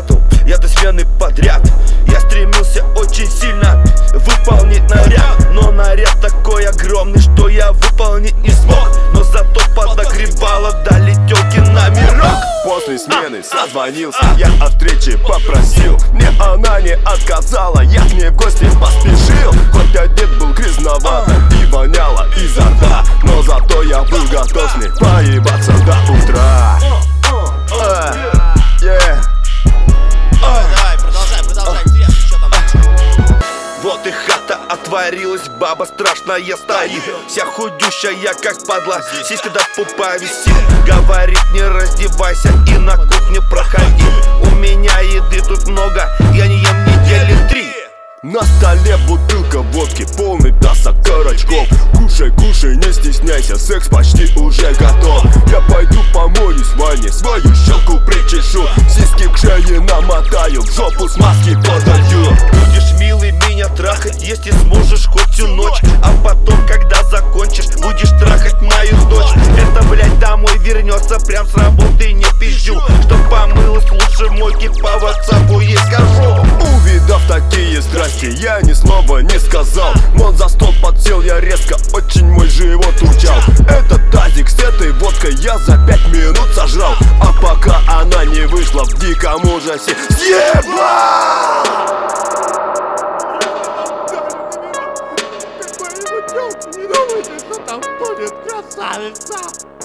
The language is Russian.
работал я до смены подряд. Я стремился очень сильно выполнить наряд Но наряд такой огромный, что я выполнить не смог. Но зато подогревало вдали на мирок. После смены созвонился, я от встречи попросил. Мне она не отказала, я к ней в гости поспешил. Хоть одет был грязновато и воняло изо рта Но зато я был готов с ней поебаться до утра. Хата отворилась, баба страшная стоит Вся худющая, как падла, сиська до пупа висит Говорит, не раздевайся и на кухню проходи. У меня еды тут много, я не ем недели три. На столе бутылка водки, полный таз окорочков Кушай, кушай, не стесняйся, секс почти уже готов. Я пойду помоюсь в ванне, свою щелку причешу. Сиськи к шее намотаю, в жопу смазки подаю вернется, прям с работы не пизжу. Чтоб помылась лучше в мойке, по ватсапу ей скажу Увидав такие страсти, я ни слова не сказал. Вон за стол подсел я резко, очень мой живот урчал. Этот тазик с этой водкой я за пять минут сожрал. А пока она не вышла в диком ужасе Съебал! Не думайте, что там будет красавица!